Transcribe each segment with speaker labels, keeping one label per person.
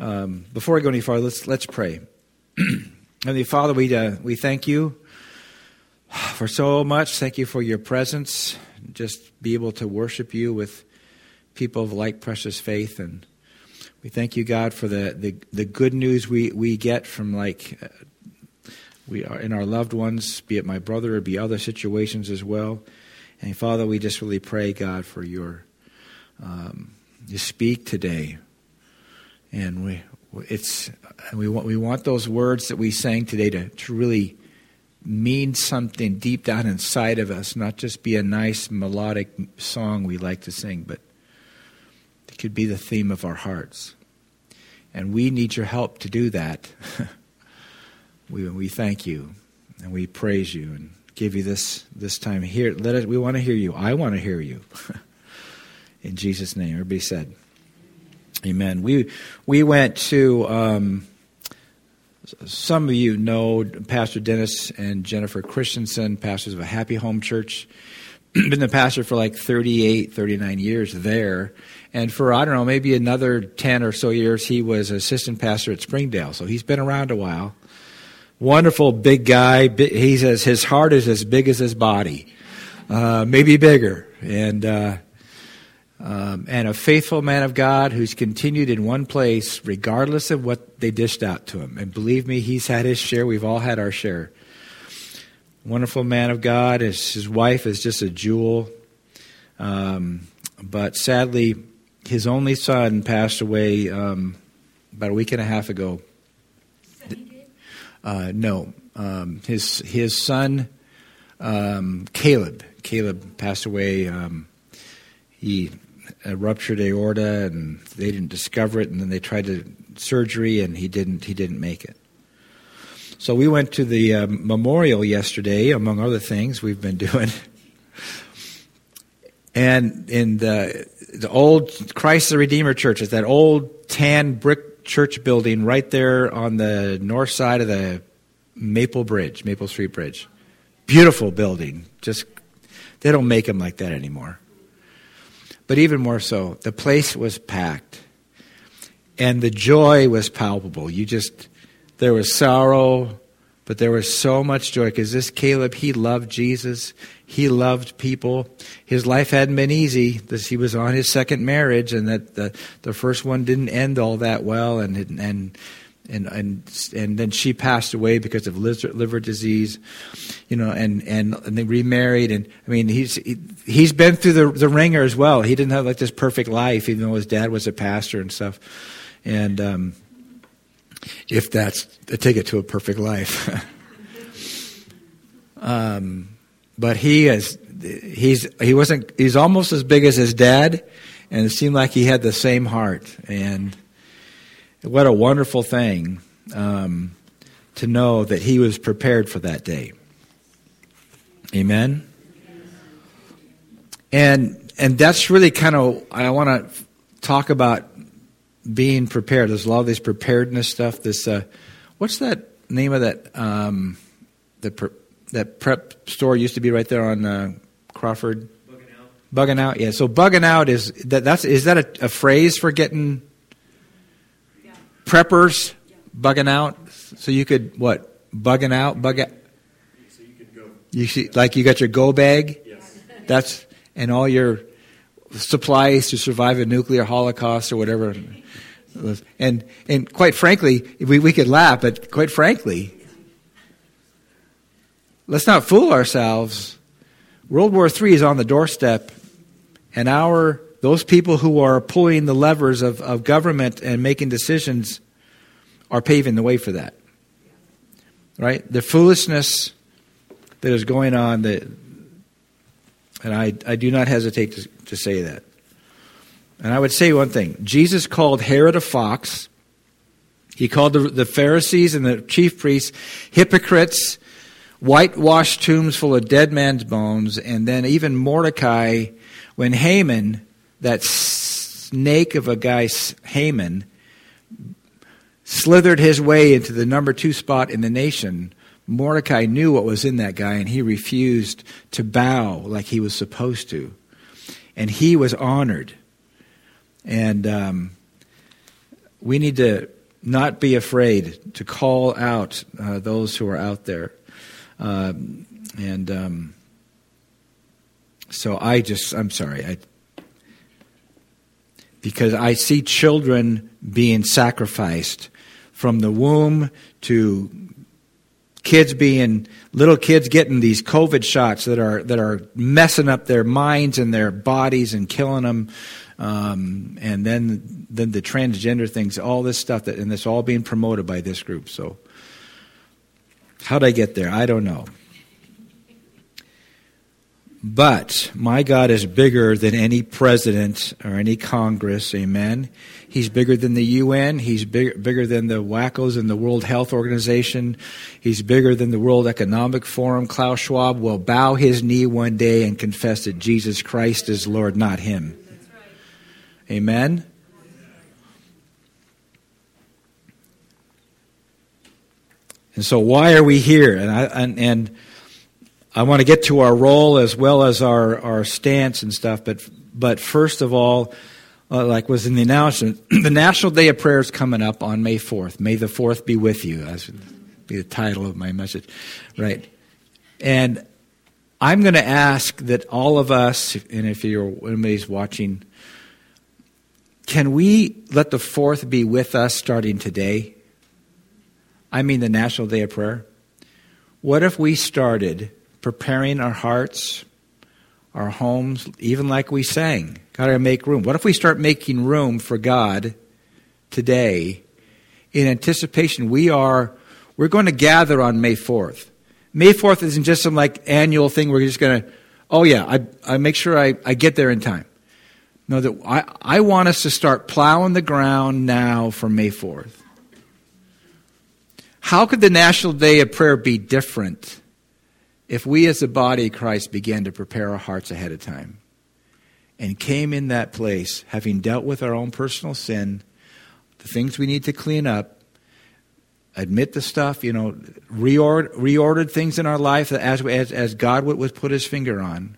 Speaker 1: Um, before I go any farther, let's let's pray. Heavenly Father, we uh, we thank you for so much. Thank you for your presence. Just be able to worship you with people of like precious faith, and we thank you, God, for the the, the good news we we get from like. Uh, we are in our loved ones, be it my brother or be other situations as well. And Father, we just really pray, God, for your um, you speak today, and we it's we want we want those words that we sang today to, to really mean something deep down inside of us, not just be a nice melodic song we like to sing, but it could be the theme of our hearts. And we need your help to do that. we, we thank you and we praise you and give you this this time here. Let us. We want to hear you. I want to hear you. In Jesus' name, everybody said, "Amen." We we went to. Um, some of you know Pastor Dennis and Jennifer Christensen, pastors of a Happy Home Church. Been the pastor for like 38, 39 years there. And for, I don't know, maybe another 10 or so years, he was assistant pastor at Springdale. So he's been around a while wonderful big guy. He says his heart is as big as his body, uh, maybe bigger, and uh, um, and a faithful man of God who's continued in one place regardless of what they dished out to him. And believe me, he's had his share. We've all had our share. Wonderful man of God. His, his wife is just a jewel. Um, but sadly, his only son passed away um, about a week and a half ago uh, no, um, his his son um, Caleb. Caleb passed away. Um, he ruptured aorta, and they didn't discover it. And then they tried to surgery, and he didn't. He didn't make it. So we went to the uh, memorial yesterday, among other things we've been doing. and in the the old Christ the Redeemer church, it's that old tan brick church building right there on the north side of the Maple Bridge, Maple Street Bridge. Beautiful building. Just they don't make them like that anymore. But even more so, the place was packed. And the joy was palpable. You just there was sorrow, but there was so much joy because this Caleb, he loved Jesus. He loved people. His life hadn't been easy. This, he was on his second marriage, and that the, the first one didn't end all that well. And, and, and, and, and then she passed away because of liver, liver disease, you know, and, and, and they remarried. And I mean, he's, he, he's been through the, the ringer as well. He didn't have like this perfect life, even though his dad was a pastor and stuff. And, um, if that's a ticket to a perfect life. um, but he is he's he wasn't he's almost as big as his dad, and it seemed like he had the same heart. And what a wonderful thing um, to know that he was prepared for that day. Amen. And and that's really kind of I want to talk about being prepared. There's a lot of this preparedness stuff. This, uh, what's that name of that um, the pre- that prep store used to be right there on uh, Crawford?
Speaker 2: Bugging out.
Speaker 1: Bugging out, yeah. So bugging out is that that's is that a, a phrase for getting. Preppers bugging out? So you could what bugging out bug out.
Speaker 2: So you could go.
Speaker 1: You see, like you got your go bag.
Speaker 2: Yes.
Speaker 1: That's and all your supplies to survive a nuclear holocaust or whatever. And, and quite frankly, we, we could laugh, but quite frankly, let's not fool ourselves. World War III is on the doorstep, and our those people who are pulling the levers of, of government and making decisions are paving the way for that. Right? The foolishness that is going on that and I, I do not hesitate to, to say that. And I would say one thing Jesus called Herod a fox. He called the, the Pharisees and the chief priests hypocrites, whitewashed tombs full of dead man's bones, and then even Mordecai, when Haman, that snake of a guy, Haman, slithered his way into the number two spot in the nation, Mordecai knew what was in that guy and he refused to bow like he was supposed to. And he was honored. And um, we need to not be afraid to call out uh, those who are out there. Um, and um, so I just, I'm sorry. I, because I see children being sacrificed from the womb to kids being little kids getting these covid shots that are that are messing up their minds and their bodies and killing them um, and then then the transgender things all this stuff that and it's all being promoted by this group. So how'd i get there? I don't know but my God is bigger than any president or any Congress, amen. He's bigger than the UN. He's big, bigger than the wackos in the World Health Organization. He's bigger than the World Economic Forum. Klaus Schwab will bow his knee one day and confess that Jesus Christ is Lord, not him. Amen. And so, why are we here? And, I, and, and I want to get to our role as well as our, our stance and stuff, but, but first of all, uh, like was in the announcement, the National Day of Prayer is coming up on May 4th. May the 4th be with you. That's be the title of my message, right? And I'm going to ask that all of us, and if you're anybody's watching, can we let the 4th be with us starting today? I mean the National Day of Prayer. What if we started preparing our hearts, our homes, even like we sang. Got to make room. What if we start making room for God today in anticipation? We are, we're going to gather on May 4th. May 4th isn't just some like annual thing we're just going to, oh yeah, I, I make sure I, I get there in time. No, that I, I want us to start plowing the ground now for May 4th. How could the National Day of Prayer be different if we as a body Christ began to prepare our hearts ahead of time and came in that place, having dealt with our own personal sin, the things we need to clean up, admit the stuff, you know, reordered, reordered things in our life as, as, as God would, would put his finger on.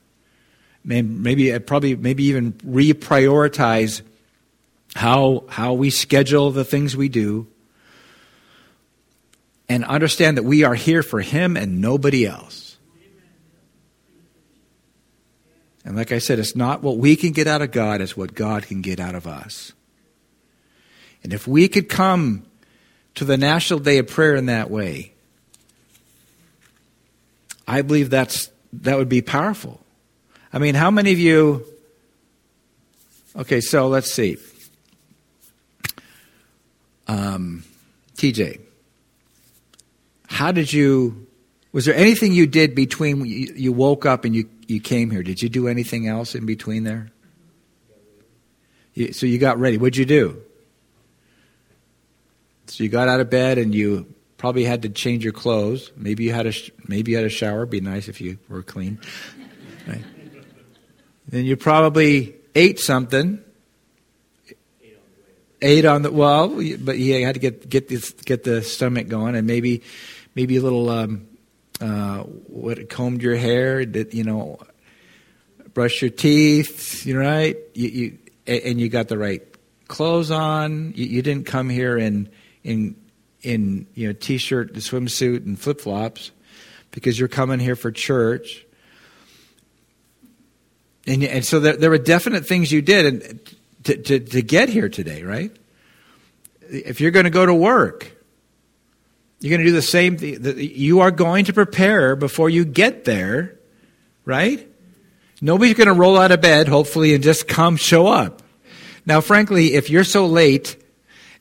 Speaker 1: Maybe, uh, probably, maybe even reprioritize how, how we schedule the things we do and understand that we are here for him and nobody else. And like I said, it's not what we can get out of God, it's what God can get out of us. And if we could come to the National Day of Prayer in that way, I believe that's that would be powerful. I mean, how many of you Okay, so let's see. Um, TJ, how did you was there anything you did between you, you woke up and you you came here, did you do anything else in between there? You, so you got ready. What'd you do? So you got out of bed and you probably had to change your clothes. Maybe you had a maybe you had a shower. Be nice if you were clean. Right? Then you probably ate something. Ate on the well, but you had to get get this get the stomach going, and maybe maybe a little um, uh, what combed your hair, did you know, brush your teeth, you right? You, you and you got the right clothes on. You, you didn't come here in in in you know t-shirt, and swimsuit, and flip flops because you're coming here for church. And, and so there, there were definite things you did and to, to, to get here today, right? If you're going to go to work, you're going to do the same thing. You are going to prepare before you get there, right? Nobody's going to roll out of bed, hopefully, and just come show up. Now, frankly, if you're so late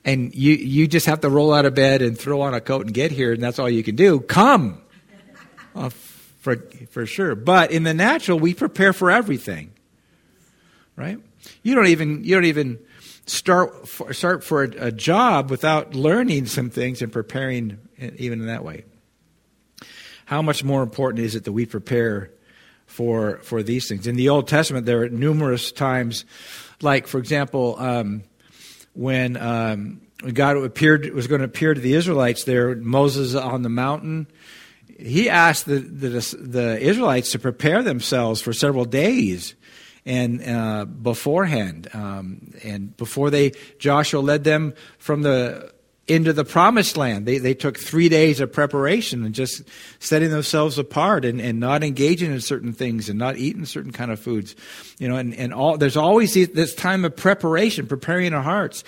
Speaker 1: and you, you just have to roll out of bed and throw on a coat and get here, and that's all you can do, come. Uh, for, for sure. But in the natural, we prepare for everything, right? You don't even, you don't even, start for, start for a, a job without learning some things and preparing even in that way. How much more important is it that we prepare for for these things? In the Old Testament, there are numerous times, like for example, um, when um, God appeared was going to appear to the Israelites there, Moses on the mountain. He asked the, the, the Israelites to prepare themselves for several days and uh, beforehand. Um, and before they, Joshua led them from the into the promised land. They, they took three days of preparation and just setting themselves apart and, and not engaging in certain things and not eating certain kind of foods. You know, and, and all, there's always this time of preparation, preparing our hearts.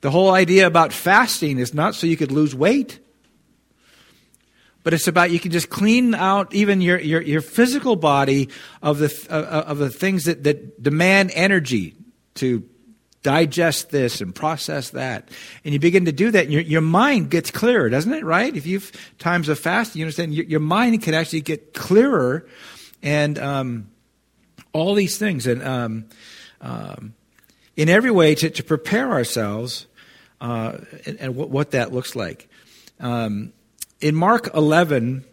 Speaker 1: The whole idea about fasting is not so you could lose weight but it's about you can just clean out even your, your, your physical body of the, uh, of the things that, that demand energy to digest this and process that. And you begin to do that, and your, your mind gets clearer, doesn't it, right? If you've times of fast, you understand your, your mind can actually get clearer and um, all these things. And um, um, in every way to, to prepare ourselves uh, and, and what, what, that looks like. Um, in Mark 11,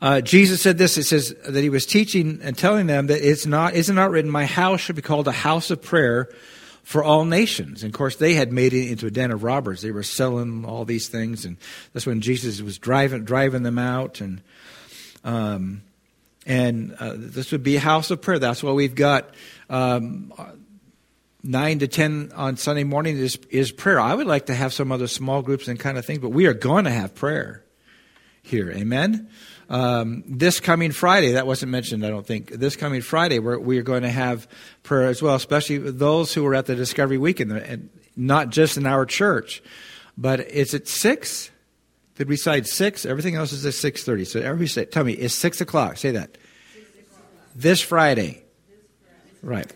Speaker 1: uh, Jesus said this. It says that he was teaching and telling them that it's not, is it not written, my house should be called a house of prayer for all nations. And of course, they had made it into a den of robbers. They were selling all these things, and that's when Jesus was driving driving them out. And um, and uh, this would be a house of prayer. That's why we've got um, nine to ten on Sunday morning is, is prayer. I would like to have some other small groups and kind of things, but we are going to have prayer here. Amen. Um, this coming Friday, that wasn't mentioned, I don't think. This coming Friday, we're, we are going to have prayer as well, especially those who were at the Discovery Weekend, and not just in our church, but it's at six. Did we decide six? Everything else is at six thirty. So everybody say, tell me, it's six o'clock. Say that. This Friday. Right.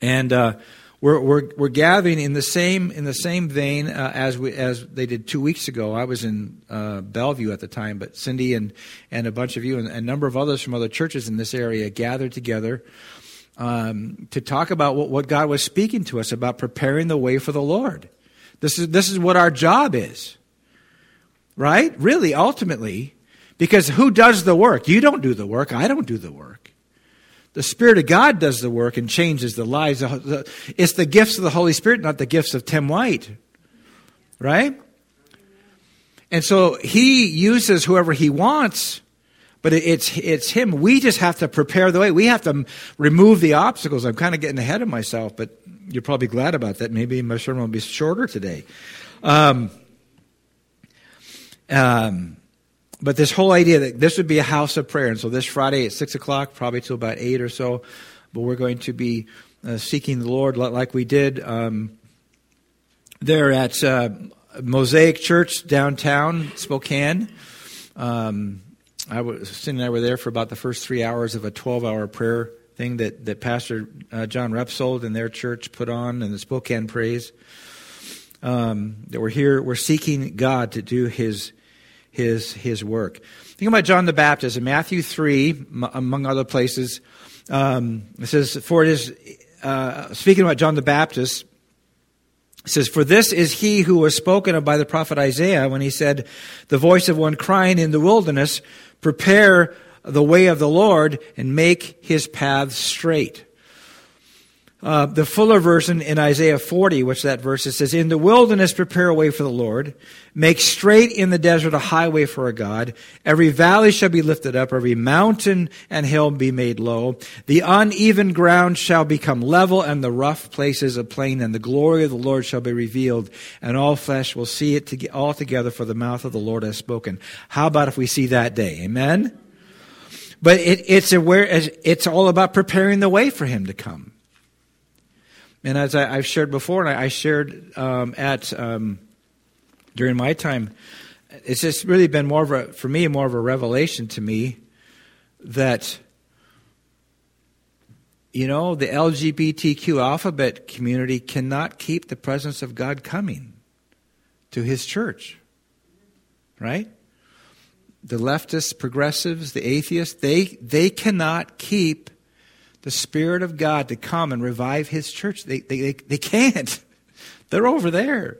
Speaker 1: And uh, we're, we're, we're gathering in the same in the same vein uh, as we as they did two weeks ago. I was in uh, Bellevue at the time, but Cindy and and a bunch of you and a number of others from other churches in this area gathered together um, to talk about what, what God was speaking to us about preparing the way for the Lord. This is this is what our job is, right? Really, ultimately, because who does the work? You don't do the work. I don't do the work. The Spirit of God does the work and changes the lives. It's the gifts of the Holy Spirit, not the gifts of Tim White. Right? And so he uses whoever he wants, but it's, it's him. We just have to prepare the way. We have to remove the obstacles. I'm kind of getting ahead of myself, but you're probably glad about that. Maybe my sermon will be shorter today. Um, um, but this whole idea that this would be a house of prayer, and so this Friday at six o'clock, probably till about eight or so, but we're going to be uh, seeking the Lord like we did um, there at uh, Mosaic Church downtown Spokane. Um, I was Cindy and I were there for about the first three hours of a twelve-hour prayer thing that that Pastor uh, John Repsold and their church put on, and the Spokane Praise. Um, that we're here, we're seeking God to do His his, his work. Think about John the Baptist in Matthew 3, among other places. Um, it says, For it is, uh, speaking about John the Baptist, it says, For this is he who was spoken of by the prophet Isaiah when he said, The voice of one crying in the wilderness, Prepare the way of the Lord and make his paths straight. Uh, the fuller version in Isaiah 40, which that verse says, In the wilderness prepare a way for the Lord, make straight in the desert a highway for a God. Every valley shall be lifted up, every mountain and hill be made low. The uneven ground shall become level, and the rough places a plain, and the glory of the Lord shall be revealed, and all flesh will see it to, all together, for the mouth of the Lord has spoken. How about if we see that day? Amen? But it, it's aware, it's all about preparing the way for him to come. And as I, have shared before, and I, I shared um, at um, during my time, it's just really been more of a for me more of a revelation to me that you know the LGBTQ alphabet community cannot keep the presence of God coming to His church, right? The leftists, progressives, the atheists, they they cannot keep the Spirit of God to come and revive His church. They, they, they, they can't. They're over there.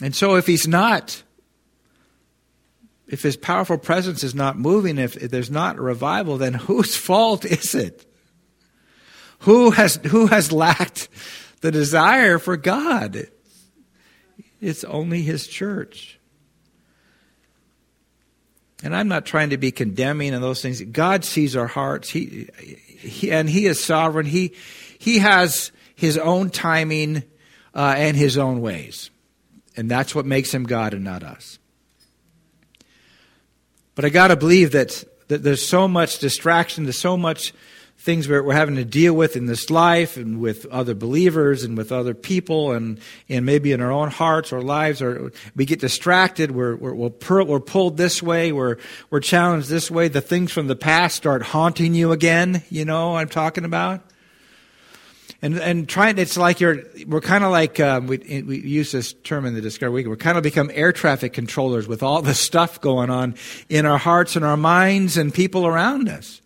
Speaker 1: And so if He's not, if His powerful presence is not moving, if, if there's not a revival, then whose fault is it? Who has, who has lacked the desire for God? It's only His church. And I'm not trying to be condemning and those things. God sees our hearts. He, he and He is sovereign. He, He has His own timing uh, and His own ways. And that's what makes Him God and not us. But I got to believe that, that there's so much distraction, there's so much things we're, we're, having to deal with in this life and with other believers and with other people and, and maybe in our own hearts or lives or we get distracted. We're, we're, we're, we're pulled this way. We're, we're challenged this way. The things from the past start haunting you again. You know i'm talking about? And and trying it's like you're we're kind of like um, we, we use this term in the discovery week. We're kind of become air traffic controllers with all the stuff going on in our hearts and our minds and people around us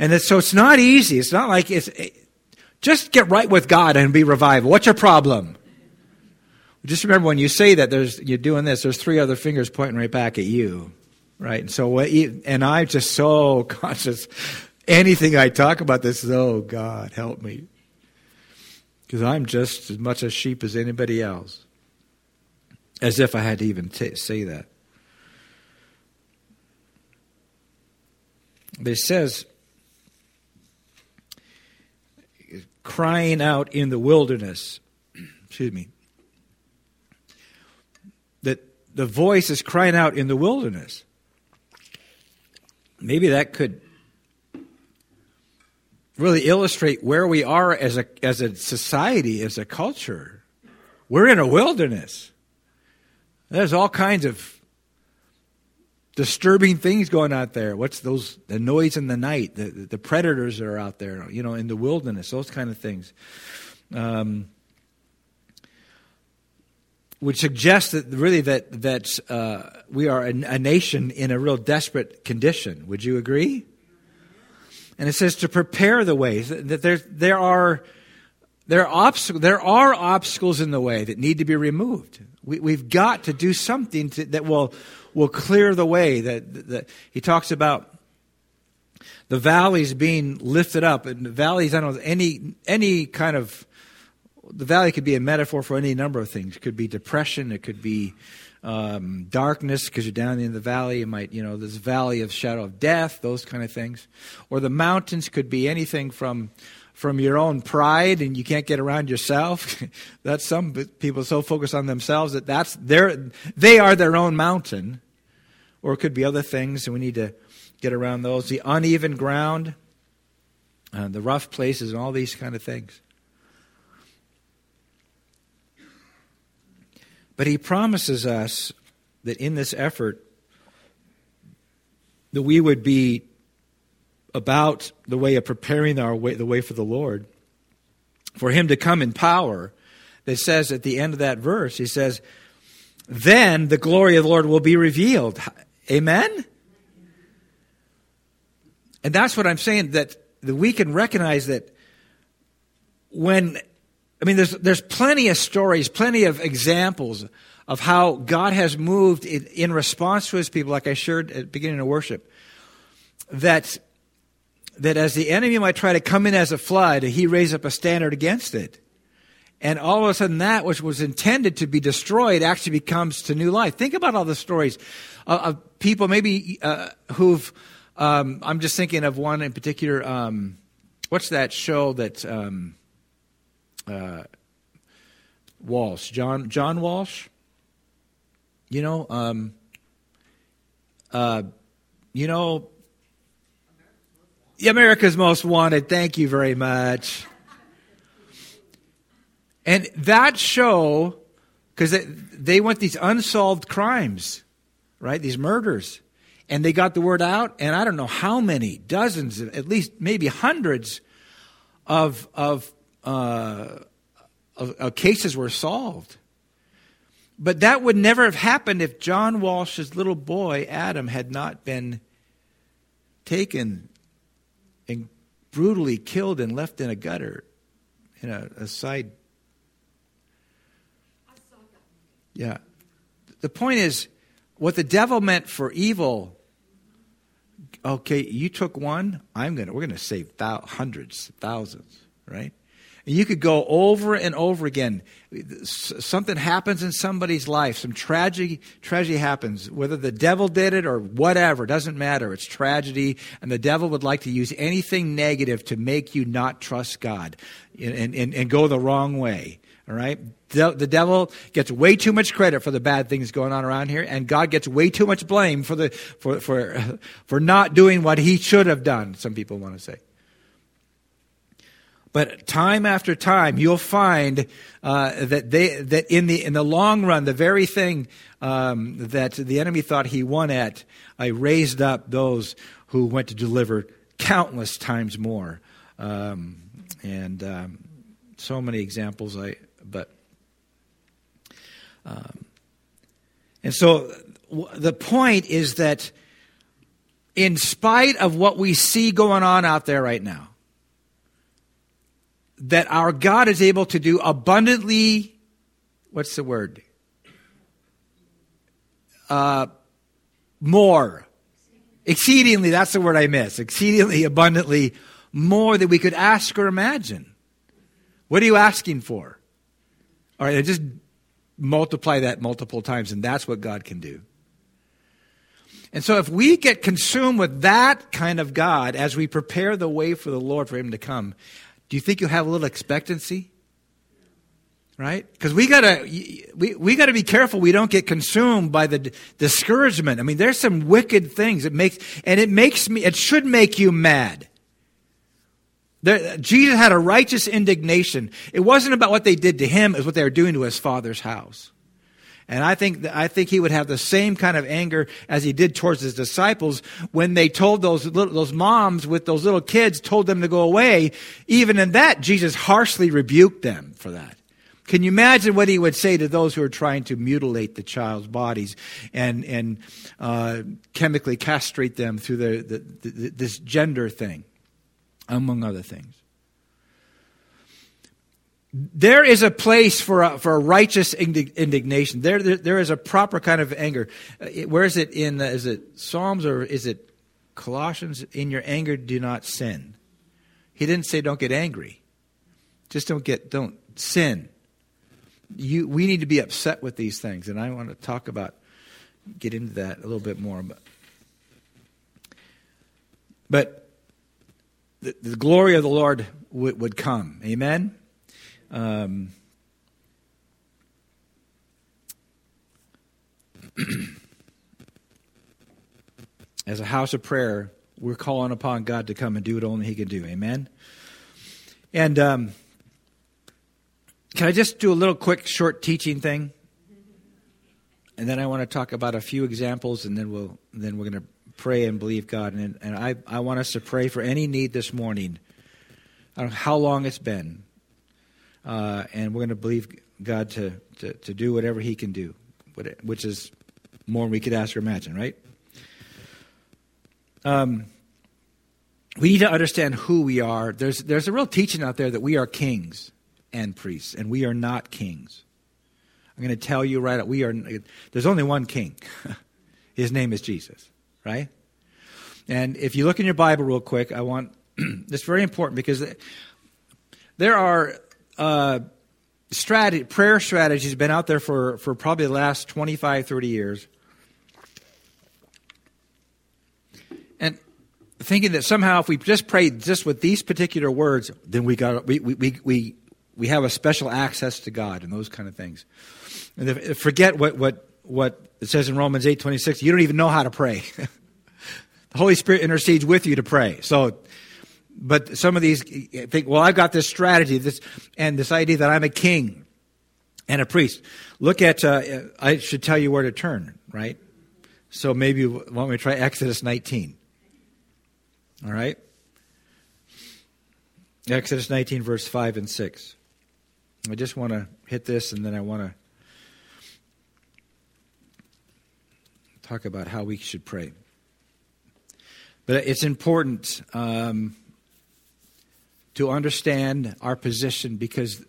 Speaker 1: and it's, so it's not easy. It's not like it's it, just get right with God and be revived. What's your problem? Just remember when you say that there's you're doing this, there's three other fingers pointing right back at you, right? And so what? And I'm just so conscious. Anything I talk about this is, oh God, help me, because I'm just as much a sheep as anybody else. As if I had to even t- say that. But it says crying out in the wilderness. Excuse me. That the voice is crying out in the wilderness. Maybe that could really illustrate where we are as a, as a society, as a culture. We're in a wilderness. There's all kinds of disturbing things going out there. What's those? The noise in the night, the, the predators that are out there, you know, in the wilderness, those kind of things. Um, would suggest that really that that uh, we are a, a, nation in a real desperate condition. Would you agree? And it says to prepare the ways that there there are there are obstacles there are obstacles in the way that need to be removed. We, have got to do something to, that will will clear the way. That, that he talks about the valleys being lifted up, and the valleys. I don't know any any kind of the valley could be a metaphor for any number of things. It could be depression. It could be um, darkness because you're down in the valley. You might, you know, this valley of shadow of death, those kind of things. Or the mountains could be anything from from your own pride and you can't get around yourself. that's some people so focused on themselves that that's their they are their own mountain. Or it could be other things, and we need to get around those. The uneven ground, uh, the rough places, and all these kind of things. But he promises us that in this effort, that we would be about the way of preparing our way, the way for the Lord, for Him to come in power, that says at the end of that verse, He says, Then the glory of the Lord will be revealed. Amen? And that's what I'm saying, that, that we can recognize that when, I mean, there's, there's plenty of stories, plenty of examples of how God has moved in, in response to His people, like I shared at the beginning of worship, that that as the enemy might try to come in as a flood, he raised up a standard against it. And all of a sudden, that which was intended to be destroyed actually becomes to new life. Think about all the stories of, of people, maybe uh, who've. Um, I'm just thinking of one in particular. Um, what's that show that um, uh, Walsh, John John Walsh? You know, um, uh, you know America's Most Wanted. Thank you very much. And that show, because they, they went these unsolved crimes, right? These murders. And they got the word out, and I don't know how many, dozens, at least maybe hundreds of, of, uh, of, of cases were solved. But that would never have happened if John Walsh's little boy, Adam, had not been taken and brutally killed and left in a gutter, in a, a side. Yeah. The point is, what the devil meant for evil. Okay, you took one. I'm gonna. We're gonna save hundreds, thousands, right? You could go over and over again. Something happens in somebody's life, some tragedy, tragedy happens, whether the devil did it or whatever, doesn't matter. It's tragedy, and the devil would like to use anything negative to make you not trust God and, and, and go the wrong way. All right? The devil gets way too much credit for the bad things going on around here, and God gets way too much blame for, the, for, for, for not doing what he should have done, some people want to say. But time after time, you'll find uh, that they that in the in the long run, the very thing um, that the enemy thought he won at, I raised up those who went to deliver countless times more, um, and um, so many examples. I but um, and so the point is that in spite of what we see going on out there right now that our God is able to do abundantly, what's the word? Uh, more. Exceedingly, that's the word I miss. Exceedingly, abundantly, more than we could ask or imagine. What are you asking for? All right, just multiply that multiple times, and that's what God can do. And so, if we get consumed with that kind of God as we prepare the way for the Lord for Him to come, do you think you'll have a little expectancy? Right? Because we gotta we, we gotta be careful we don't get consumed by the d- discouragement. I mean, there's some wicked things it makes, and it makes me. It should make you mad. There, Jesus had a righteous indignation. It wasn't about what they did to him; it was what they were doing to his father's house. And I think, I think he would have the same kind of anger as he did towards his disciples when they told those little, those moms with those little kids told them to go away. Even in that, Jesus harshly rebuked them for that. Can you imagine what he would say to those who are trying to mutilate the child's bodies and, and uh, chemically castrate them through the, the, the, this gender thing, among other things? There is a place for a, for a righteous indignation. There, there, there is a proper kind of anger. Uh, where is it in? Is it Psalms or is it Colossians? In your anger, do not sin. He didn't say don't get angry. Just don't get don't sin. You, we need to be upset with these things, and I want to talk about get into that a little bit more. But, but the, the glory of the Lord would, would come. Amen. Um, as a house of prayer, we're calling upon God to come and do what only He can do. Amen. And um, can I just do a little quick, short teaching thing? And then I want to talk about a few examples, and then we'll then we're going to pray and believe God. And, and I, I want us to pray for any need this morning. I don't know how long it's been uh, and we're going to believe God to, to, to do whatever He can do, which is more than we could ask or imagine, right? Um, we need to understand who we are. There's, there's a real teaching out there that we are kings and priests, and we are not kings. I'm going to tell you right we are. There's only one king. His name is Jesus, right? And if you look in your Bible real quick, I want. it's very important because there are uh, strategy, prayer strategy has been out there for, for probably the last 25, 30 years. And thinking that somehow if we just prayed just with these particular words, then we got we, we, we, we have a special access to God and those kind of things. And forget what, what, what it says in Romans 8 26. You don't even know how to pray. the Holy Spirit intercedes with you to pray. So but some of these think, well, I've got this strategy, this and this idea that I'm a king and a priest. Look at, uh, I should tell you where to turn, right? So maybe you want me to try Exodus 19. All right? Exodus 19, verse 5 and 6. I just want to hit this and then I want to talk about how we should pray. But it's important um, to understand our position because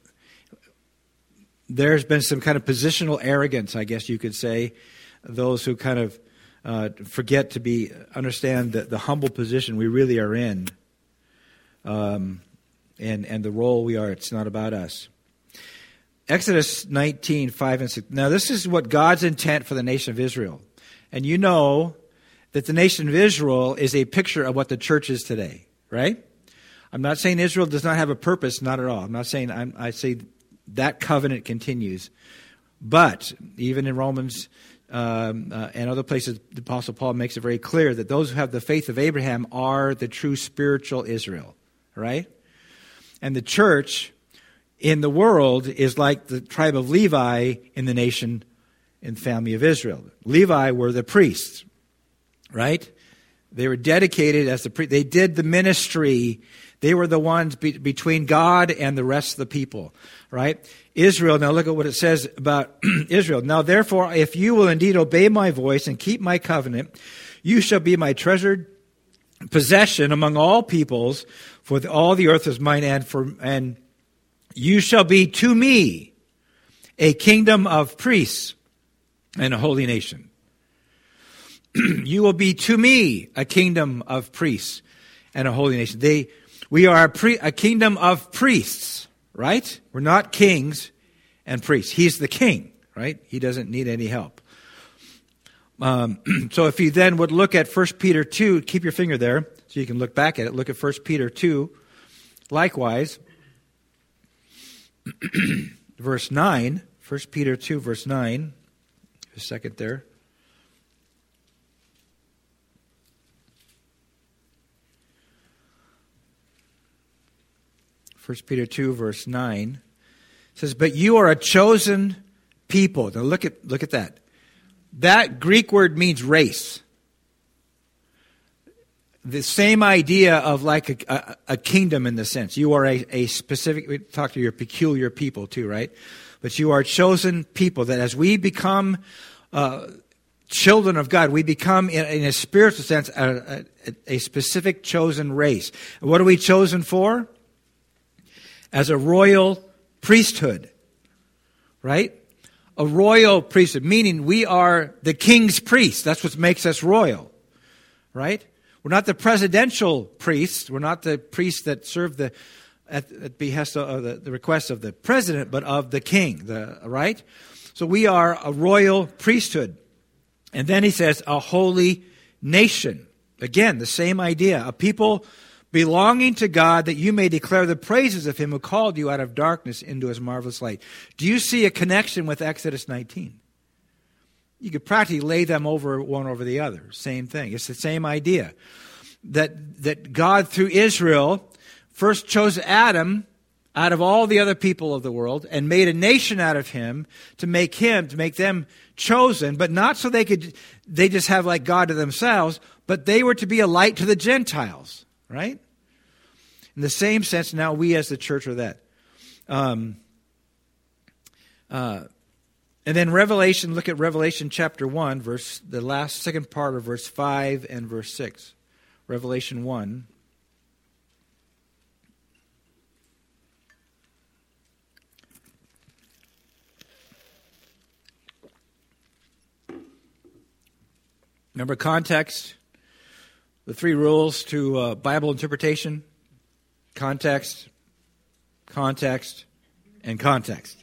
Speaker 1: there's been some kind of positional arrogance, I guess you could say. Those who kind of uh, forget to be understand the, the, humble position we really are in. Um, and, and the role we are. It's not about us. Exodus 19, 5 and 6. Now, this is what God's intent for the nation of Israel. And you know that the nation of Israel is a picture of what the church is today, right? I'm not saying Israel does not have a purpose, not at all. I'm not saying, I'm, I say that covenant continues. But even in Romans um, uh, and other places, the Apostle Paul makes it very clear that those who have the faith of Abraham are the true spiritual Israel, right? And the church in the world is like the tribe of Levi in the nation and family of Israel. Levi were the priests, right? They were dedicated as the priest. They did the ministry. They were the ones be- between God and the rest of the people, right? Israel, now look at what it says about Israel. Now, therefore, if you will indeed obey my voice and keep my covenant, you shall be my treasured possession among all peoples, for all the earth is mine, and for and you shall be to me a kingdom of priests and a holy nation. you will be to me a kingdom of priests and a holy nation. They, we are a, pre, a kingdom of priests, right? We're not kings and priests. He's the king, right? He doesn't need any help. Um, so if you then would look at 1 Peter 2, keep your finger there so you can look back at it. Look at 1 Peter 2. Likewise, verse 9, 1 Peter 2, verse 9, a second there. First Peter 2, verse 9 says, But you are a chosen people. Now look at, look at that. That Greek word means race the same idea of like a, a, a, kingdom in the sense. You are a, a specific, we talk to your peculiar people too, right? But you are chosen people that as we become uh, children of God, we become, in, in a spiritual sense, a, a, specific chosen race. what are we chosen for? As a royal priesthood, right? A royal priesthood, meaning we are the king's priests. That's what makes us royal, right? We're not the presidential priests. We're not the priests that serve the at, at behest of the, the request of the president, but of the king. The right. So we are a royal priesthood, and then he says a holy nation. Again, the same idea. A people belonging to God that you may declare the praises of him who called you out of darkness into his marvelous light. Do you see a connection with Exodus 19? You could practically lay them over one over the other. Same thing. It's the same idea. That, that God, through Israel, first chose Adam out of all the other people of the world and made a nation out of him to make him, to make them chosen, but not so they could, they just have like God to themselves, but they were to be a light to the Gentiles, right? In the same sense, now we as the church are that. Um, uh, and then Revelation, look at Revelation chapter 1, verse the last second part of verse 5 and verse 6. Revelation 1. Remember context, the three rules to uh, Bible interpretation context, context, and context.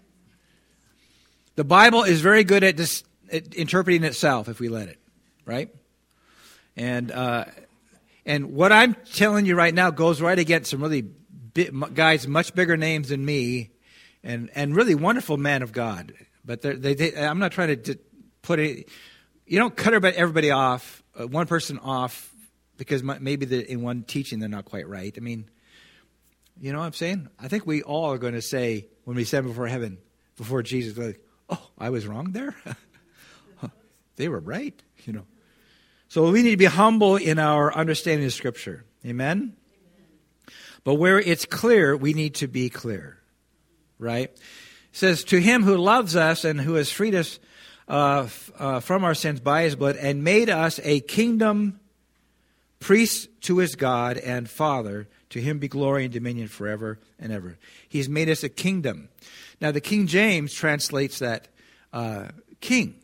Speaker 1: The Bible is very good at, dis- at interpreting itself if we let it, right? And uh, and what I'm telling you right now goes right against some really big, guys much bigger names than me, and and really wonderful men of God. But they, they, I'm not trying to put it. You don't cut everybody off, uh, one person off, because maybe in one teaching they're not quite right. I mean, you know what I'm saying? I think we all are going to say when we stand before heaven, before Jesus, like, oh, I was wrong there? they were right, you know. So we need to be humble in our understanding of Scripture. Amen? Amen? But where it's clear, we need to be clear. Right? It says, To him who loves us and who has freed us uh, f- uh, from our sins by his blood and made us a kingdom, priest to his God and Father, to him be glory and dominion forever and ever. He's made us a kingdom. Now, the King James translates that uh, king,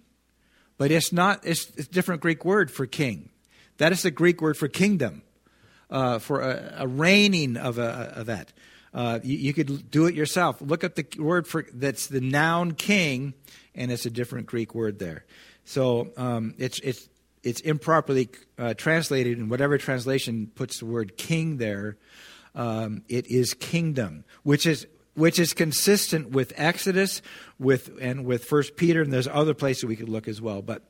Speaker 1: but it's not, it's, it's, a different Greek word for king. That is the Greek word for kingdom, uh, for a, a, reigning of, a, of that. Uh, you, you, could do it yourself. Look up the word for that's the noun king, and it's a different Greek word there. So um, it's it's it's improperly uh, translated, and whatever translation puts the word king there, um, it is kingdom, which is which is consistent with Exodus, with and with First Peter, and there's other places we could look as well. But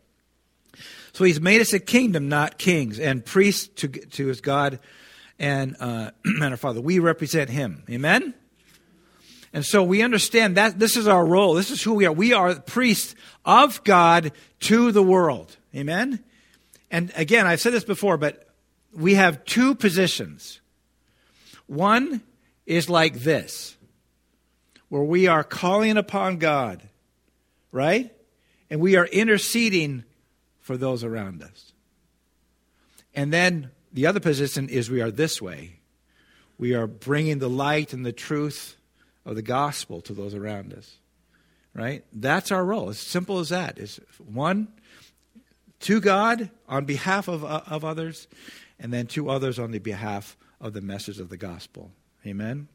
Speaker 1: so He's made us a kingdom, not kings, and priests to to His God and uh, and our Father. We represent Him. Amen. And so we understand that this is our role. This is who we are. We are priests of God to the world. Amen. And again, I've said this before, but we have two positions. One is like this, where we are calling upon God, right? And we are interceding for those around us. And then the other position is we are this way. We are bringing the light and the truth of the gospel to those around us. Right? That's our role. As simple as that. Is one to God on behalf of, uh, of others, and then to others on the behalf of the message of the gospel. Amen?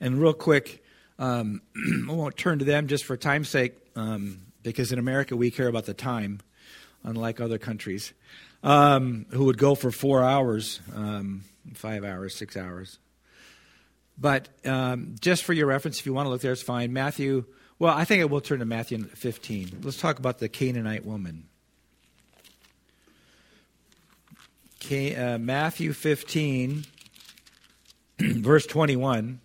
Speaker 1: And real quick, um, I won't turn to them just for time's sake, um, because in America we care about the time, unlike other countries, um, who would go for four hours, um, five hours, six hours. But um, just for your reference, if you want to look there, it's fine. Matthew, well, I think I will turn to Matthew 15. Let's talk about the Canaanite woman. Uh, Matthew 15, verse 21.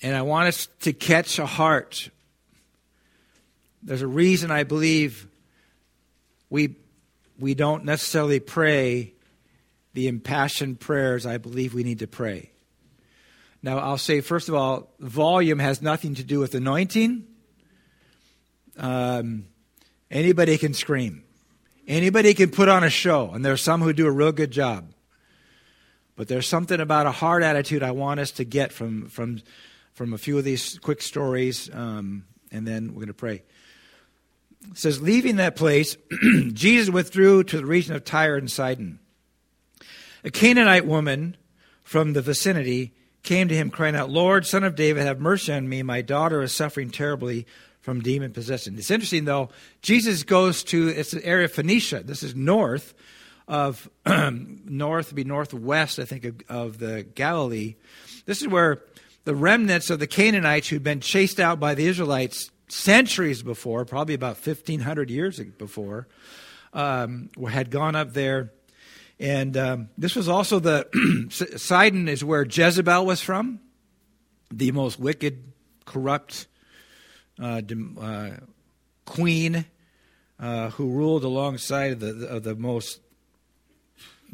Speaker 1: And I want us to catch a heart. There's a reason I believe we, we don't necessarily pray the impassioned prayers I believe we need to pray. Now, I'll say, first of all, volume has nothing to do with anointing. Um, anybody can scream. Anybody can put on a show, and there are some who do a real good job. But there's something about a hard attitude I want us to get from, from, from a few of these quick stories, um, and then we're going to pray. It says, Leaving that place, Jesus withdrew to the region of Tyre and Sidon. A Canaanite woman from the vicinity came to him, crying out, Lord, son of David, have mercy on me. My daughter is suffering terribly from demon possession. It's interesting, though, Jesus goes to, it's an area of Phoenicia. This is north of, north, be northwest, I think, of, of the Galilee. This is where the remnants of the Canaanites who'd been chased out by the Israelites centuries before, probably about 1,500 years before, um, had gone up there. And um, this was also the, Sidon is where Jezebel was from, the most wicked, corrupt queen uh, who ruled alongside of the, of the most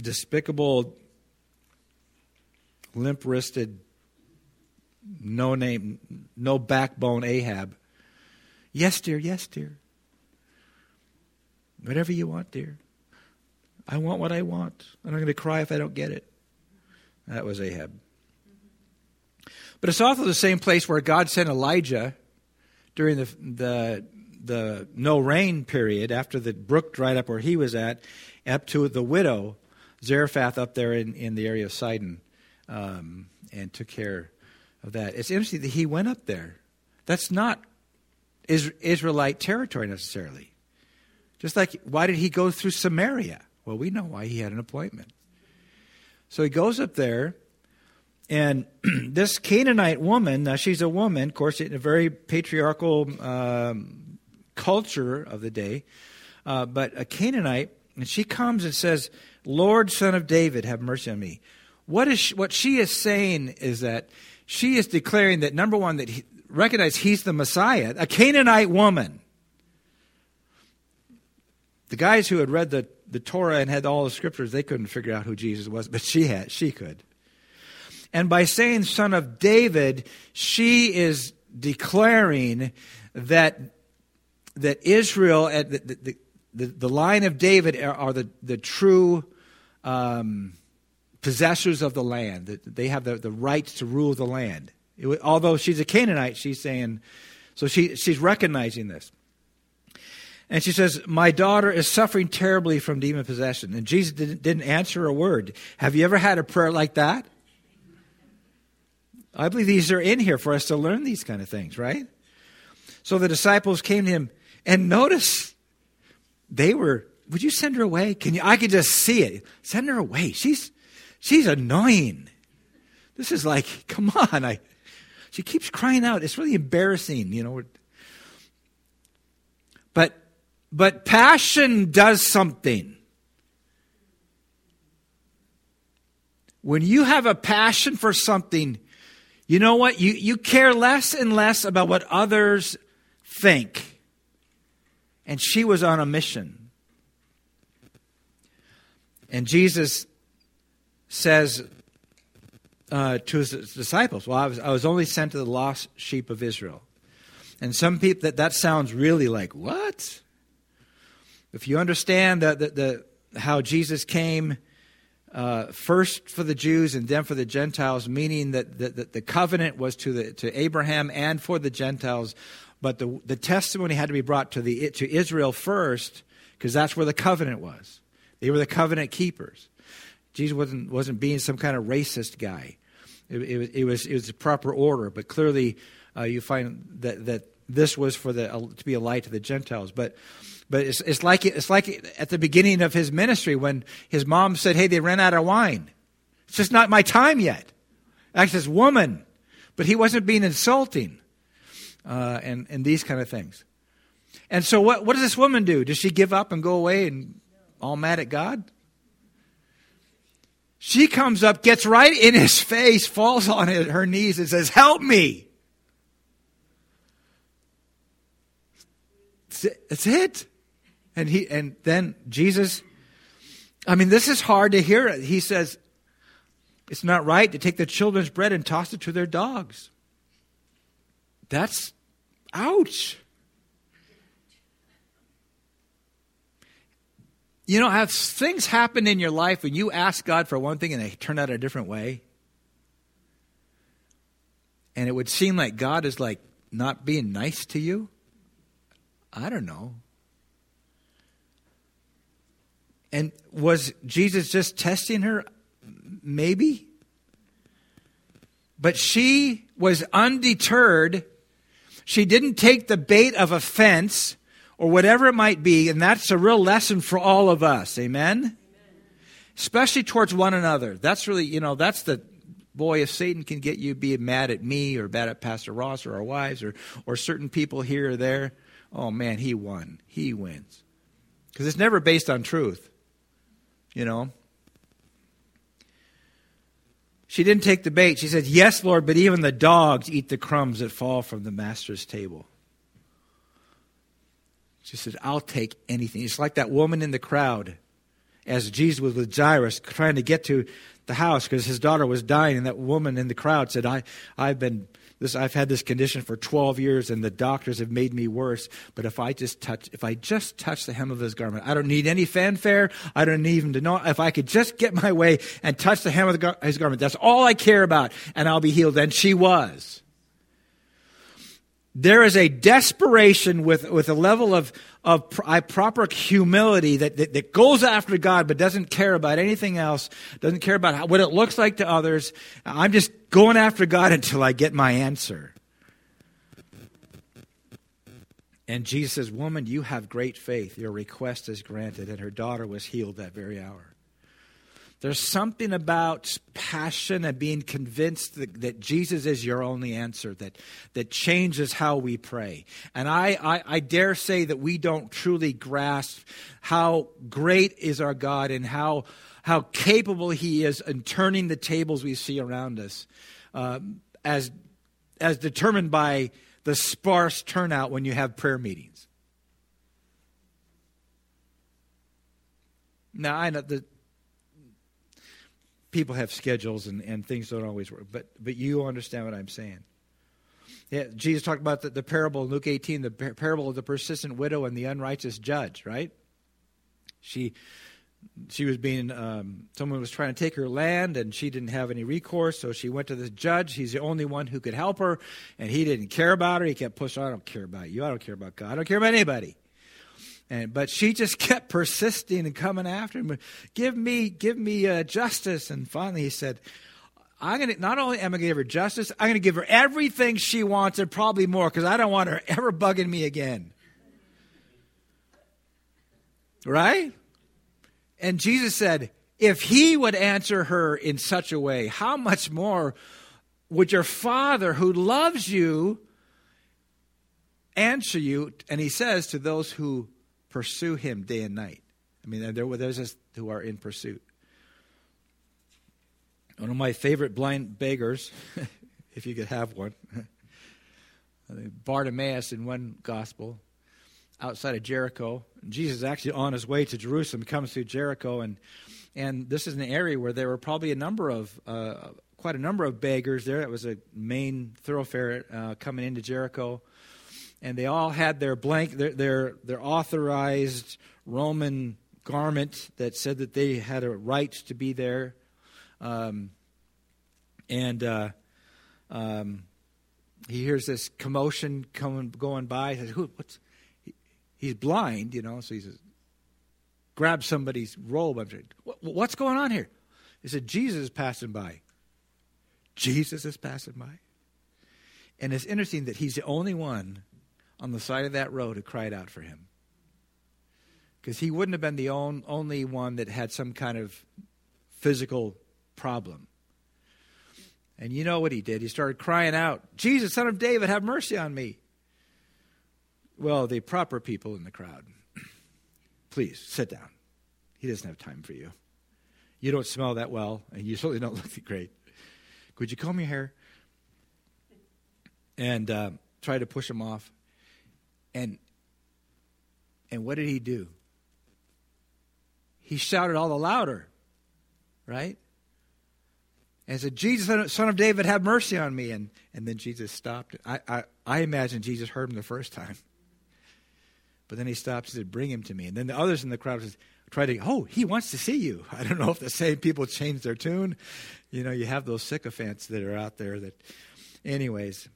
Speaker 1: despicable, limp wristed, no name, no backbone Ahab. Yes, dear, yes, dear. Whatever you want, dear. I want what I want. I'm not going to cry if I don't get it. That was Ahab. But it's also the same place where God sent Elijah during the, the, the no rain period, after the brook dried up where he was at, up to the widow, Zarephath, up there in, in the area of Sidon, um, and took care of that. It's interesting that he went up there. That's not Israelite territory necessarily. Just like, why did he go through Samaria? Well, we know why he had an appointment. So he goes up there, and this Canaanite woman, now she's a woman, of course, in a very patriarchal um, culture of the day, uh, but a Canaanite, and she comes and says, Lord, son of David, have mercy on me. What, is she, what she is saying is that she is declaring that, number one, that he, recognize he's the Messiah, a Canaanite woman. The guys who had read the, the Torah and had all the scriptures, they couldn't figure out who Jesus was, but she had. She could. And by saying son of David, she is declaring that, that Israel, the, the, the, line of David, are, the, the true um, possessors of the land. That they have the, the right to rule the land. It, although she's a Canaanite, she's saying, so she, she's recognizing this. And she says, My daughter is suffering terribly from demon possession. And Jesus didn't, didn't answer a word. Have you ever had a prayer like that? I believe these are in here for us to learn these kind of things, right? So the disciples came to him and notice they were, would you send her away? Can you I could just see it. Send her away. She's she's annoying. This is like, come on, I she keeps crying out. It's really embarrassing, you know. But but passion does something. When you have a passion for something, you know what? You, you care less and less about what others think. And she was on a mission. And Jesus says uh, to his disciples, Well, I was, I was only sent to the lost sheep of Israel. And some people, that, that sounds really like, What? If you understand the, the, the how Jesus came uh, first for the Jews and then for the Gentiles, meaning that the, the, covenant was to, the, to Abraham and for the Gentiles, but the, the testimony had to be brought to, the, to Israel first because that's where the covenant was. They were the covenant keepers. Jesus wasn't, wasn't being some kind of racist guy. It, it, it was, it was a proper order, but clearly uh, you find that, that this was for the, to be a light to the Gentiles. But but it's, it's, like, it's like at the beginning of his ministry when his mom said, Hey, they ran out of wine. It's just not my time yet. Actually, this woman. But he wasn't being insulting uh, and, and these kind of things. And so, what, what does this woman do? Does she give up and go away and all mad at God? She comes up, gets right in his face, falls on her knees, and says, Help me. That's it. And he and then Jesus I mean this is hard to hear. He says it's not right to take the children's bread and toss it to their dogs. That's ouch. You know, have things happen in your life and you ask God for one thing and they turn out a different way? And it would seem like God is like not being nice to you? I don't know. And was Jesus just testing her? Maybe. But she was undeterred. She didn't take the bait of offense or whatever it might be, and that's a real lesson for all of us. Amen? Amen? Especially towards one another. That's really, you know, that's the boy, if Satan can get you be mad at me or mad at Pastor Ross or our wives or, or certain people here or there, oh man, he won. He wins. Because it's never based on truth you know. She didn't take the bait. She said, Yes, Lord, but even the dogs eat the crumbs that fall from the master's table. She said, I'll take anything. It's like that woman in the crowd as Jesus was with Jairus trying to get to the house because his daughter was dying, and that woman in the crowd said, I, I've been this, I've had this condition for 12 years and the doctors have made me worse. But if I just touch, if I just touch the hem of his garment, I don't need any fanfare. I don't need even to know. If I could just get my way and touch the hem of the, his garment, that's all I care about and I'll be healed. And she was. There is a desperation with, with a level of, of proper humility that, that, that, goes after God but doesn't care about anything else, doesn't care about how, what it looks like to others. I'm just going after God until I get my answer. And Jesus says, Woman, you have great faith. Your request is granted. And her daughter was healed that very hour. There's something about passion and being convinced that, that, Jesus is your only answer that, that changes how we pray. And I, I, I dare say that we don't truly grasp how great is our God and how, how capable He is in turning the tables we see around us, uh, as, as determined by the sparse turnout when you have prayer meetings. Now, I know that people have schedules and, and things don't always work. But but you understand what I'm saying. Yeah, Jesus talked about the, the parable in Luke 18, the par- parable of the persistent widow and the unrighteous judge, right? She she was being um, someone was trying to take her land and she didn't have any recourse so she went to the judge he's the only one who could help her and he didn't care about her he kept pushing i don't care about you i don't care about god i don't care about anybody and, but she just kept persisting and coming after him. Give me, give me uh, justice. And finally he said, I'm to not only am I to give her justice, I'm going to give her everything she wants and probably more because I don't want her ever bugging me again. Right? And Jesus said, if he would answer her in such a way, how much more would your Father who loves you answer you? And he says to those who pursue him day and night. I mean, there, were those who are in pursuit. One of my favorite blind beggars, if you could have one, Bartimaeus in one gospel, outside of Jericho. Jesus is actually on his way to Jerusalem, comes through Jericho, and and this is an area where there were probably a number of uh, quite a number of beggars there. It was a main thoroughfare uh, coming into Jericho, and they all had their blank their their, their authorized Roman garment that said that they had a right to be there. Um, and uh, um, he hears this commotion coming going by. He says, what's, he, he's blind, you know, so he says, grab somebody's robe. I'm saying, what, What's going on here? He said, Jesus is passing by. Jesus is passing by. And it's interesting that he's the only one on the side of that road who cried out for him. Because he wouldn't have been the on, only one that had some kind of physical problem. And you know what he did? He started crying out, Jesus, son of David, have mercy on me. Well, the proper people in the crowd, please sit down. He doesn't have time for you. You don't smell that well, and you certainly don't look great. Could you comb your hair? And uh, try to push him off. And and what did he do? He shouted all the louder, right? and said, Jesus, son of David, have mercy on me. And, and then Jesus stopped. I, I, I imagine Jesus heard him the first time. But then he stopped and said, Bring him to me. And then the others in the crowd said, try to, oh, he wants to see you. I don't know if the same people change their tune. You know, you have those sycophants that are out there that, anyways.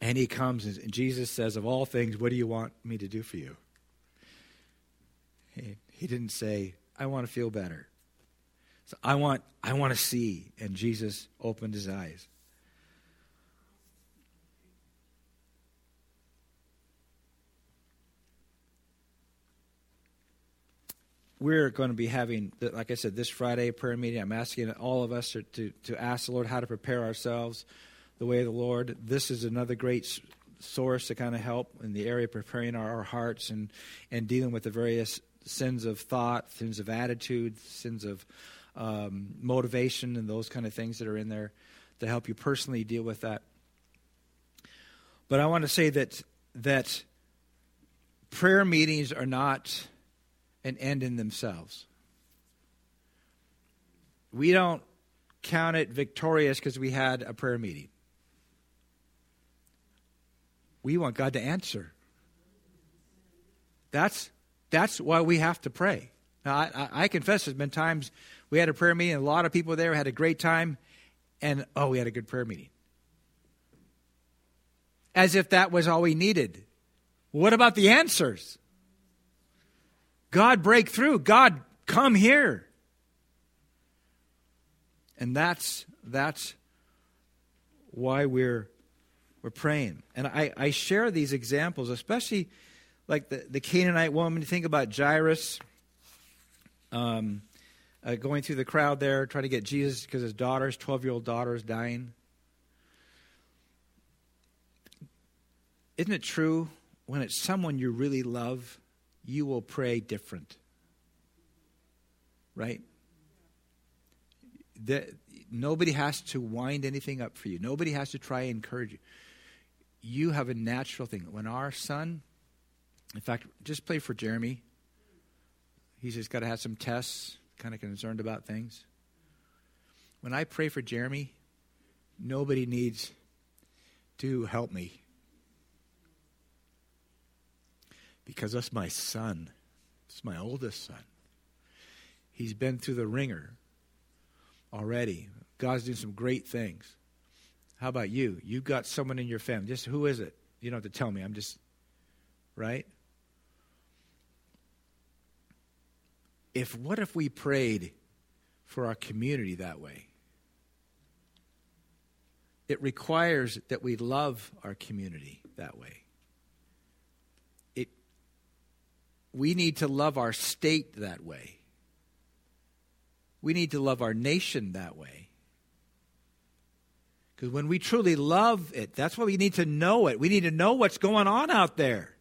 Speaker 1: And he comes and Jesus says, Of all things, what do you want me to do for you? He, he didn't say, I want to feel better. So I want, I want to see. And Jesus opened his eyes. We're going to be having, like I said, this Friday prayer meeting. I'm asking all of us to, to, to ask the Lord how to prepare ourselves the way of the Lord. This is another great source to kind of help in the area of preparing our, our hearts and, and dealing with the various sins of thought, sins of attitude, sins of um, motivation and those kind of things that are in there to help you personally deal with that. But I want to say that that prayer meetings are not an end in themselves. We don't count it victorious because we had a prayer meeting. We want God to answer. That's that's why we have to pray. Now, I, I, confess there's been times we had a prayer meeting, a lot of people there had a great time, and oh, we had a good prayer meeting. As if that was all we needed. What about the answers? God, break through. God, come here. And that's that's why we're we're praying. And I, I share these examples, especially like the, the Canaanite woman. Think about Jairus. Um, uh, going through the crowd there, trying to get Jesus because his daughter's 12 year old daughter is dying. Isn't it true when it's someone you really love, you will pray different? Right? The, nobody has to wind anything up for you, nobody has to try and encourage you. You have a natural thing. When our son, in fact, just play for Jeremy. He's just got to have some tests kind of concerned about things. When I pray for Jeremy, nobody needs to help me. Because that's my son. It's my oldest son. He's been through the ringer already. God's doing some great things. How about you? You've got someone in your family. Just who is it? You don't have to tell me. I'm just, right? if what if we prayed for our community that way? it requires that we love our community that way. It, we need to love our state that way. We need to love our nation that way. Because when we truly love it, that's why we need to know it. We need to know what's going on out there.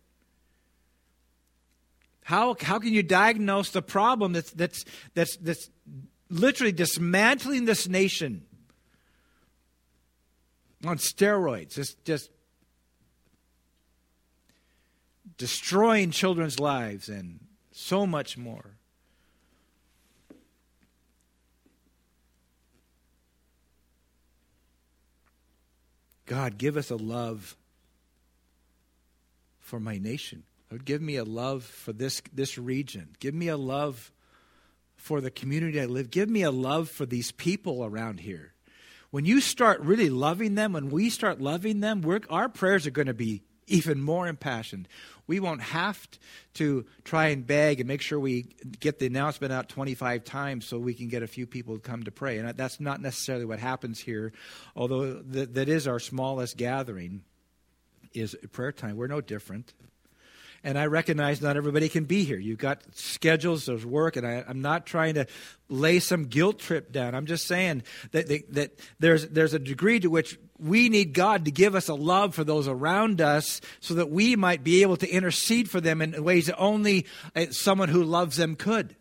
Speaker 1: How, how can you diagnose the problem that's, that's, that's, that's literally dismantling this nation on steroids, just, just destroying children's lives and so much more? God, give us a love for my nation. Lord, give me a love for this, this region. Give me a love for the community I live. Give me a love for these people around here. When you start really loving them, when we start loving them, our prayers are going to be even more impassioned. We won't have to try and beg and make sure we get the announcement out 25 times so we can get a few people to come to pray. And that's not necessarily what happens here, although that is our smallest gathering is prayer time. We're no different. And I recognize not everybody can be here. You've got schedules, there's work, and I, am not trying to lay some guilt trip down. I'm just saying that, that, that there's, there's a degree to which we need God to give us a love for those around us so that we might be able to intercede for them in ways that only uh, someone who loves them could.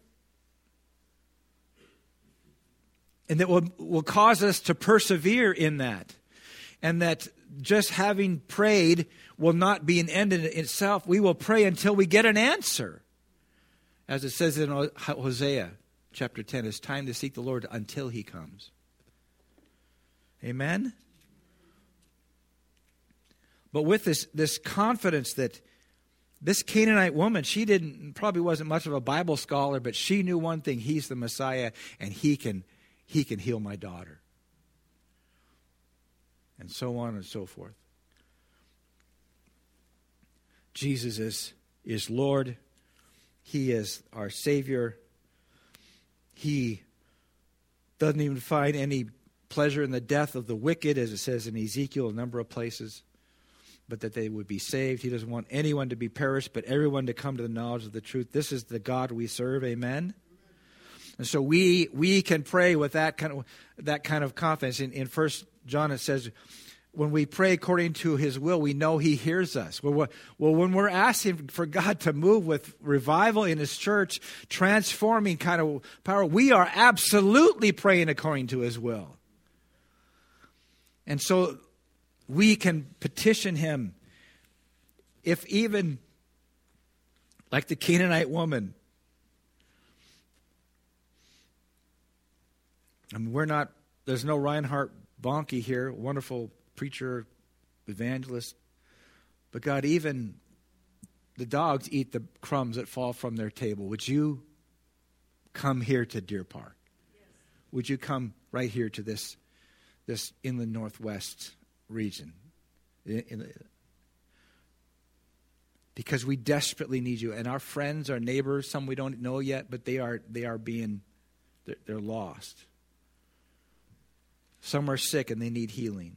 Speaker 1: And that will, will cause us to persevere in that. And that just having prayed will not be an end in itself. We will pray until we get an answer. As it says in Hosea chapter 10, it's time to seek the Lord until he comes. Amen? But with this, this confidence that this Canaanite woman, she didn't probably wasn't much of a Bible scholar, but she knew one thing: He's the Messiah, and He can He can heal my daughter. And so on and so forth. Jesus is, is Lord. He is our Savior. He doesn't even find any pleasure in the death of the wicked, as it says in Ezekiel, a number of places, but that they would be saved. He doesn't want anyone to be perished, but everyone to come to the knowledge of the truth. This is the God we serve. Amen. And so we we can pray with that kind of that kind of confidence. In in First John it says, when we pray according to his will, we know he hears us. Well, well, when we're asking for God to move with revival in his church, transforming kind of power, we are absolutely praying according to his will. And so we can petition him if even like the Canaanite woman. I mean, we're not, there's no Reinhard Bonnke here, wonderful preacher, evangelist. But God, even the dogs eat the crumbs that fall from their table. Would you come here to Deer Park? Yes. Would you come right here to this, this inland northwest region? In the, because we desperately need you. And our friends, our neighbors, some we don't know yet, but they are, they are being, they're, they're lost. Some are sick and they need healing.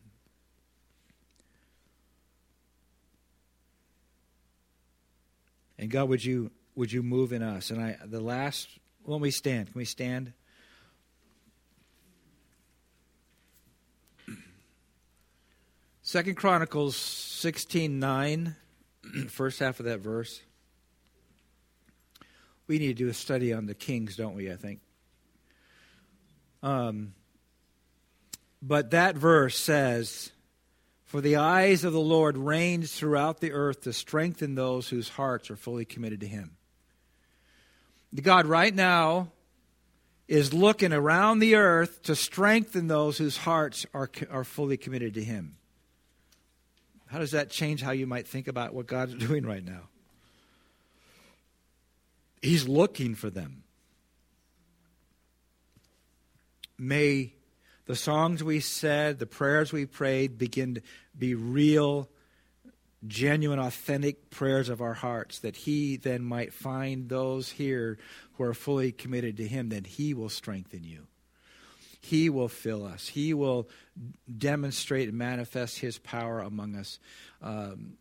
Speaker 1: And God, would you would you move in us? And I the last when we stand, can we stand? Second Chronicles 16 9, first half of that verse. We need to do a study on the kings, don't we? I think. Um, but that verse says, for the eyes of the Lord range throughout the earth to strengthen those whose hearts are fully committed to Him. God, right now, is looking around the earth to strengthen those whose hearts are, are fully committed to Him. How does that change how you might think about what God's doing right now? He's looking for them. May the songs we said, the prayers we prayed begin to be real, genuine, authentic prayers of our hearts, that He then might find those here who are fully committed to Him, that He will strengthen you. He will fill us. He will demonstrate and manifest His power among us. Um,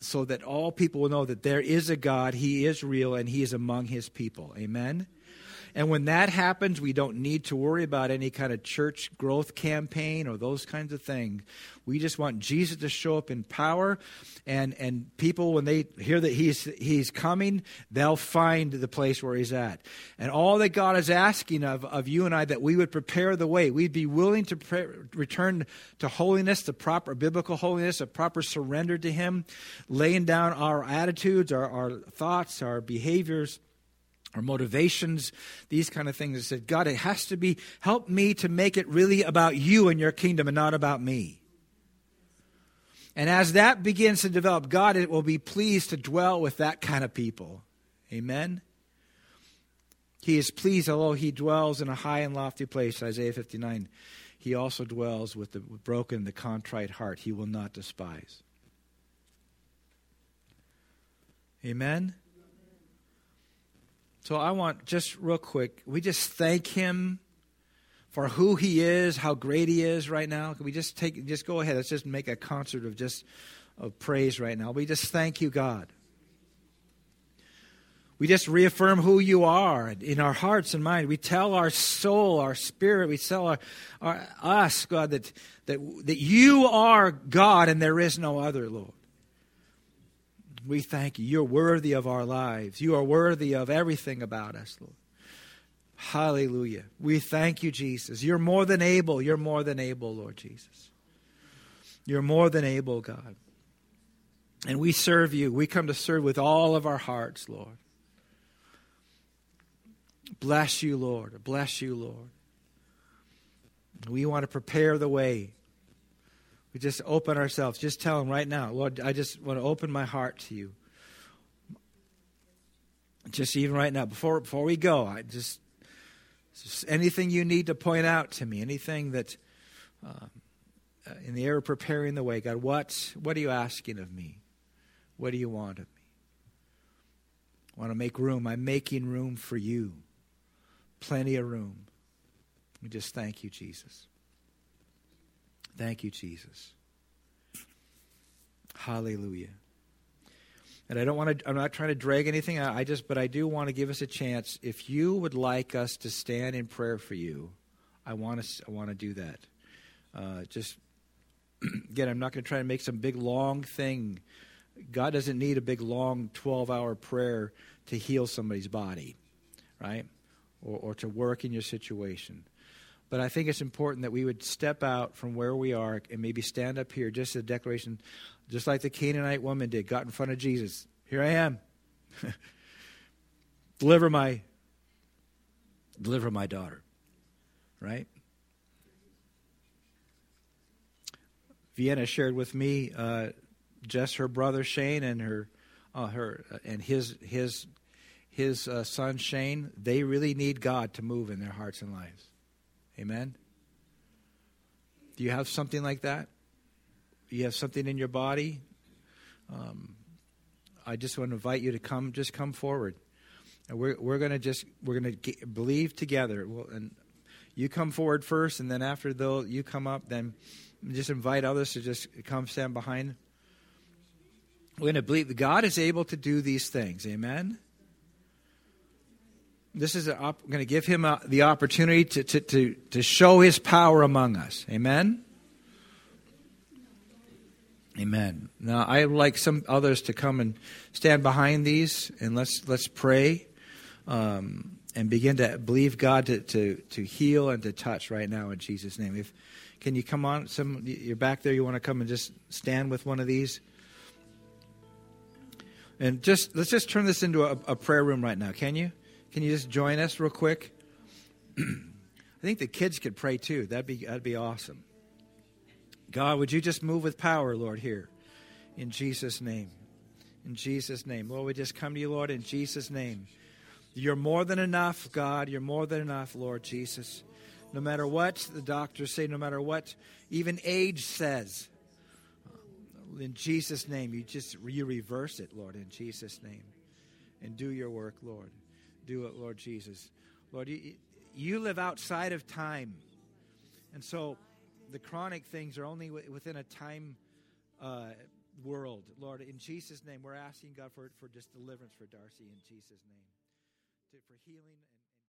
Speaker 1: so that all people will know that there is a God, He is real, and He is among His people. Amen? And when that happens, we don't need to worry about any kind of church growth campaign or those kinds of things. We just want Jesus to show up in power, and, and people, when they hear that he's, he's coming, they'll find the place where he's at. And all that God is asking of, of you and I, that we would prepare the way. We'd be willing to pre- return to holiness, the proper biblical holiness, a proper surrender to him, laying down our attitudes, our, our thoughts, our behaviors our motivations, these kind of things. I said, God, it has to be, help me to make it really about you and your kingdom and not about me. And as that begins to develop, God it will be pleased to dwell with that kind of people. Amen. He is pleased, although he dwells in a high and lofty place, Isaiah 59, he also dwells with the broken, the contrite heart. He will not despise. Amen. So I want just real quick, we just thank him for who he is, how great he is right now. Can we just take just go ahead, let's just make a concert of just of praise right now. We just thank you, God. We just reaffirm who you are in our hearts and mind. We tell our soul, our spirit, we tell our, our us, God, that, that, that you are God and there is no other, Lord. We thank you. You're worthy of our lives. You are worthy of everything about us, Lord. Hallelujah. We thank you, Jesus. You're more than able. You're more than able, Lord Jesus. You're more than able, God. And we serve you. We come to serve with all of our hearts, Lord. Bless you, Lord. Bless you, Lord. We want to prepare the way we just open ourselves. Just tell Him right now, Lord, I just want to open my heart to you. Just even right now, before before we go, I just, just anything you need to point out to me, anything that um, uh, in the of preparing the way, God, what what are you asking of me? What do you want of me? I want to make room. I'm making room for you. Plenty of room. We just thank you, Jesus. Thank you, Jesus. Hallelujah. And I don't want to, I'm not trying to drag anything. I just, but I do want to give us a chance. If you would like us to stand in prayer for you, I want to, I want to do that. Uh, just, again, I'm not going to try to make some big long thing. God doesn't need a big long 12 hour prayer to heal somebody's body, right? Or, or to work in your situation. But I think it's important that we would step out from where we are and maybe stand up here, just as a declaration, just like the Canaanite woman did, got in front of Jesus. Here I am. deliver my deliver my daughter. Right? Vienna shared with me uh, just her brother Shane and her uh, her uh, and his his his uh, son Shane. They really need God to move in their hearts and lives. Amen? Do you have something like that? You have something in your body? Um, I just want to invite you to come, just come forward. And we're, we're going to just, we're going to believe together. Well, and you come forward first, and then after though you come up, then just invite others to just come stand behind. We're going to believe that God is able to do these things. Amen? This is op- going to give him a, the opportunity to, to, to, to show his power among us. Amen? Amen. Now, I would like some others to come and stand behind these, and let's, let's pray um, and begin to believe God to, to, to heal and to touch right now in Jesus' name. If, can you come on? Some, you're back there, you want to come and just stand with one of these? And just let's just turn this into a, a prayer room right now, can you? Can you just join us real quick? I think the kids could pray too. That'd be that'd be awesome. God, would you just move with power, Lord, here. In Jesus' name. In Jesus' name. Lord, we just come to you, Lord, in Jesus' name. You're more than enough, God. You're more than enough, Lord Jesus. No matter what the doctors say, no matter what even age says, in Jesus' name, you just you reverse it, Lord, in Jesus' name. And do your work, Lord do it, Lord Jesus. Lord, you, you live outside of time. And so the chronic things are only within a time uh, world. Lord, in Jesus' name, we're asking God for, for just deliverance for Darcy in Jesus' name, to, for healing